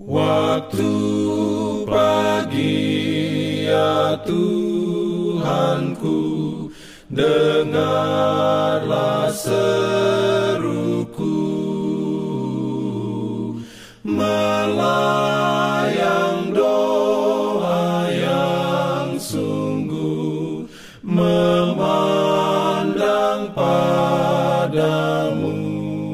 Waktu pagi ya Tuhanku Dengarlah seruku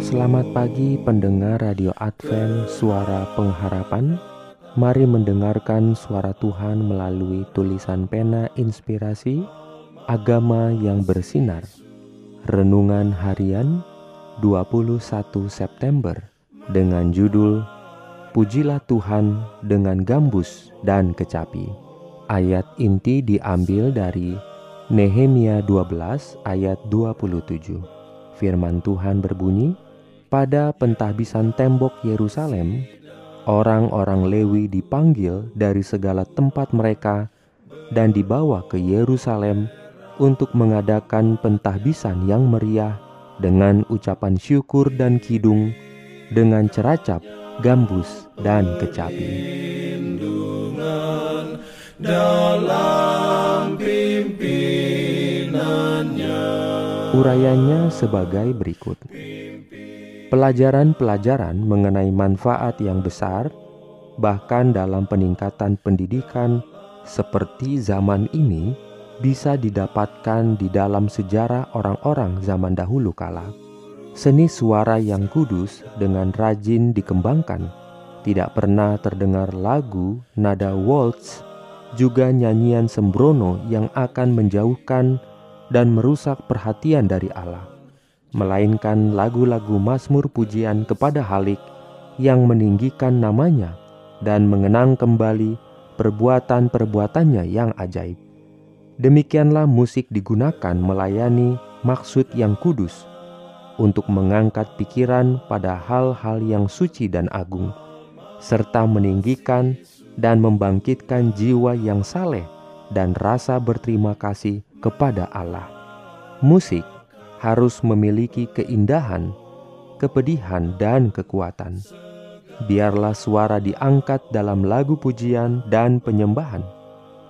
Selamat pagi pendengar Radio Advent Suara Pengharapan. Mari mendengarkan suara Tuhan melalui tulisan pena inspirasi Agama yang bersinar. Renungan harian 21 September Dengan judul Pujilah Tuhan dengan gambus dan kecapi. Ayat inti diambil dari Nehemia 12 ayat 27 Firman Tuhan berbunyi, pada pentahbisan tembok Yerusalem, orang-orang Lewi dipanggil dari segala tempat mereka dan dibawa ke Yerusalem untuk mengadakan pentahbisan yang meriah dengan ucapan syukur dan kidung, dengan ceracap, gambus, dan kecapi. Dalam pimpinannya Urayanya sebagai berikut. Pelajaran-pelajaran mengenai manfaat yang besar, bahkan dalam peningkatan pendidikan seperti zaman ini, bisa didapatkan di dalam sejarah orang-orang zaman dahulu kala. Seni suara yang kudus dengan rajin dikembangkan, tidak pernah terdengar lagu, nada waltz, juga nyanyian sembrono yang akan menjauhkan dan merusak perhatian dari Allah melainkan lagu-lagu Mazmur pujian kepada Halik yang meninggikan namanya dan mengenang kembali perbuatan-perbuatannya yang ajaib. Demikianlah musik digunakan melayani maksud yang kudus untuk mengangkat pikiran pada hal-hal yang suci dan agung, serta meninggikan dan membangkitkan jiwa yang saleh dan rasa berterima kasih kepada Allah. Musik harus memiliki keindahan, kepedihan, dan kekuatan. Biarlah suara diangkat dalam lagu pujian dan penyembahan.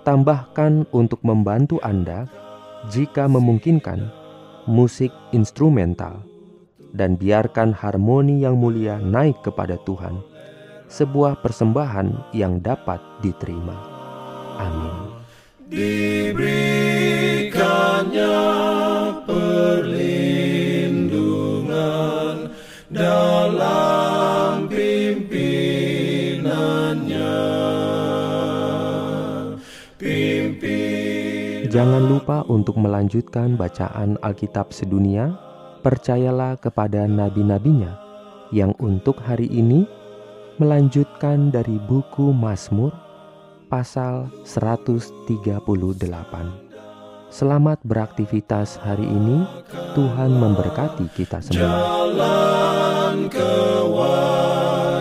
Tambahkan untuk membantu Anda, jika memungkinkan, musik instrumental, dan biarkan harmoni yang mulia naik kepada Tuhan, sebuah persembahan yang dapat diterima. Amin. diberikannya dalam pimpinannya. Pimpin Jangan lupa untuk melanjutkan bacaan Alkitab sedunia. Percayalah kepada nabi-nabinya yang untuk hari ini melanjutkan dari buku Mazmur pasal 138. Selamat beraktivitas hari ini. Tuhan memberkati kita semua. jalan kewajiban